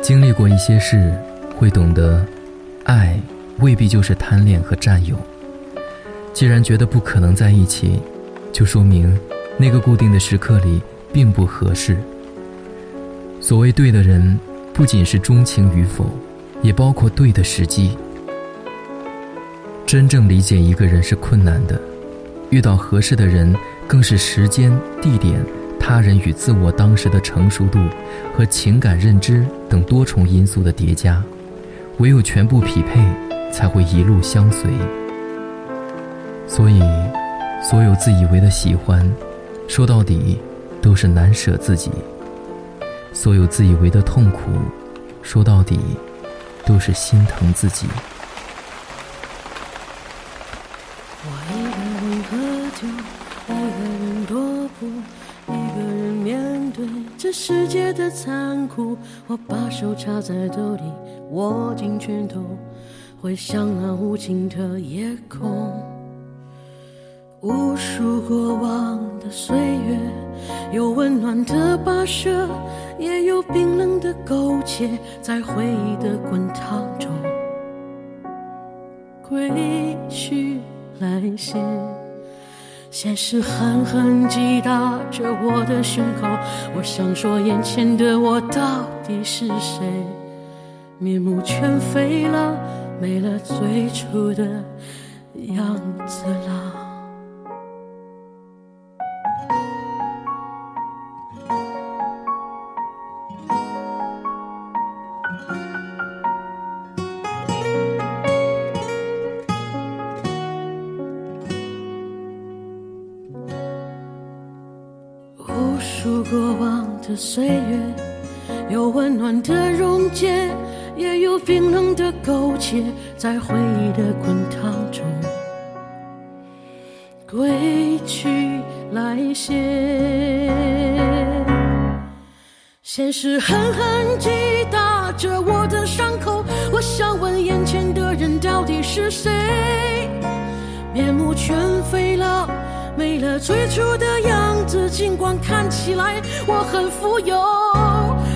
经历过一些事，会懂得，爱未必就是贪恋和占有。既然觉得不可能在一起，就说明那个固定的时刻里并不合适。所谓对的人，不仅是钟情与否，也包括对的时机。真正理解一个人是困难的，遇到合适的人，更是时间、地点、他人与自我当时的成熟度和情感认知等多重因素的叠加。唯有全部匹配，才会一路相随。所以，所有自以为的喜欢，说到底，都是难舍自己；所有自以为的痛苦，说到底，都是心疼自己。我一个人喝酒，一个人踱步，一个人面对这世界的残酷。我把手插在兜里，握紧拳头，回想那无尽的夜空。无数过往的岁月，有温暖的跋涉，也有冰冷的苟且，在回忆的滚烫中归去来兮。现实狠狠击打着我的胸口，我想说，眼前的我到底是谁？面目全非了，没了最初的样子了。数过往的岁月，有温暖的溶解，也有冰冷的苟且，在回忆的滚烫中归去来兮。现实狠狠击打着我的伤口，我想问眼前的人到底是谁？面目全非了。没了最初的样子，尽管看起来我很富有。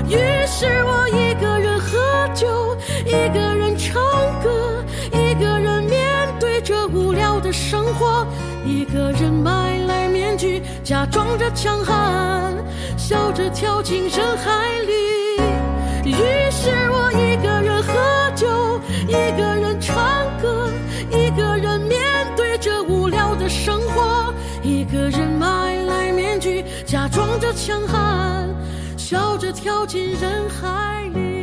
于是我一个人喝酒，一个人唱歌，一个人面对着无聊的生活，一个人买来面具，假装着强悍，笑着跳进人海里。于是我一个人笑着跳进人海里。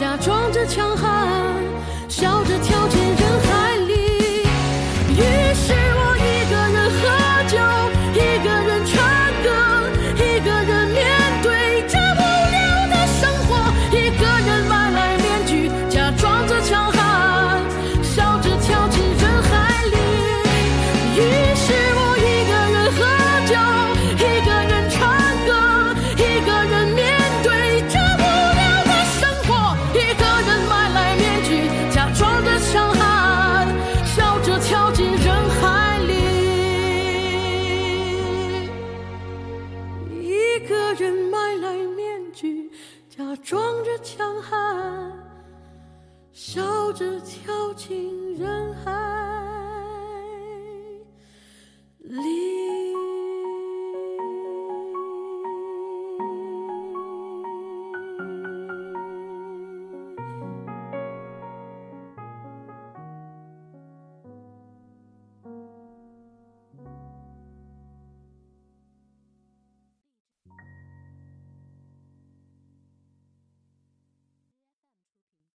假装着强悍，假装着强悍，笑着跳进人海。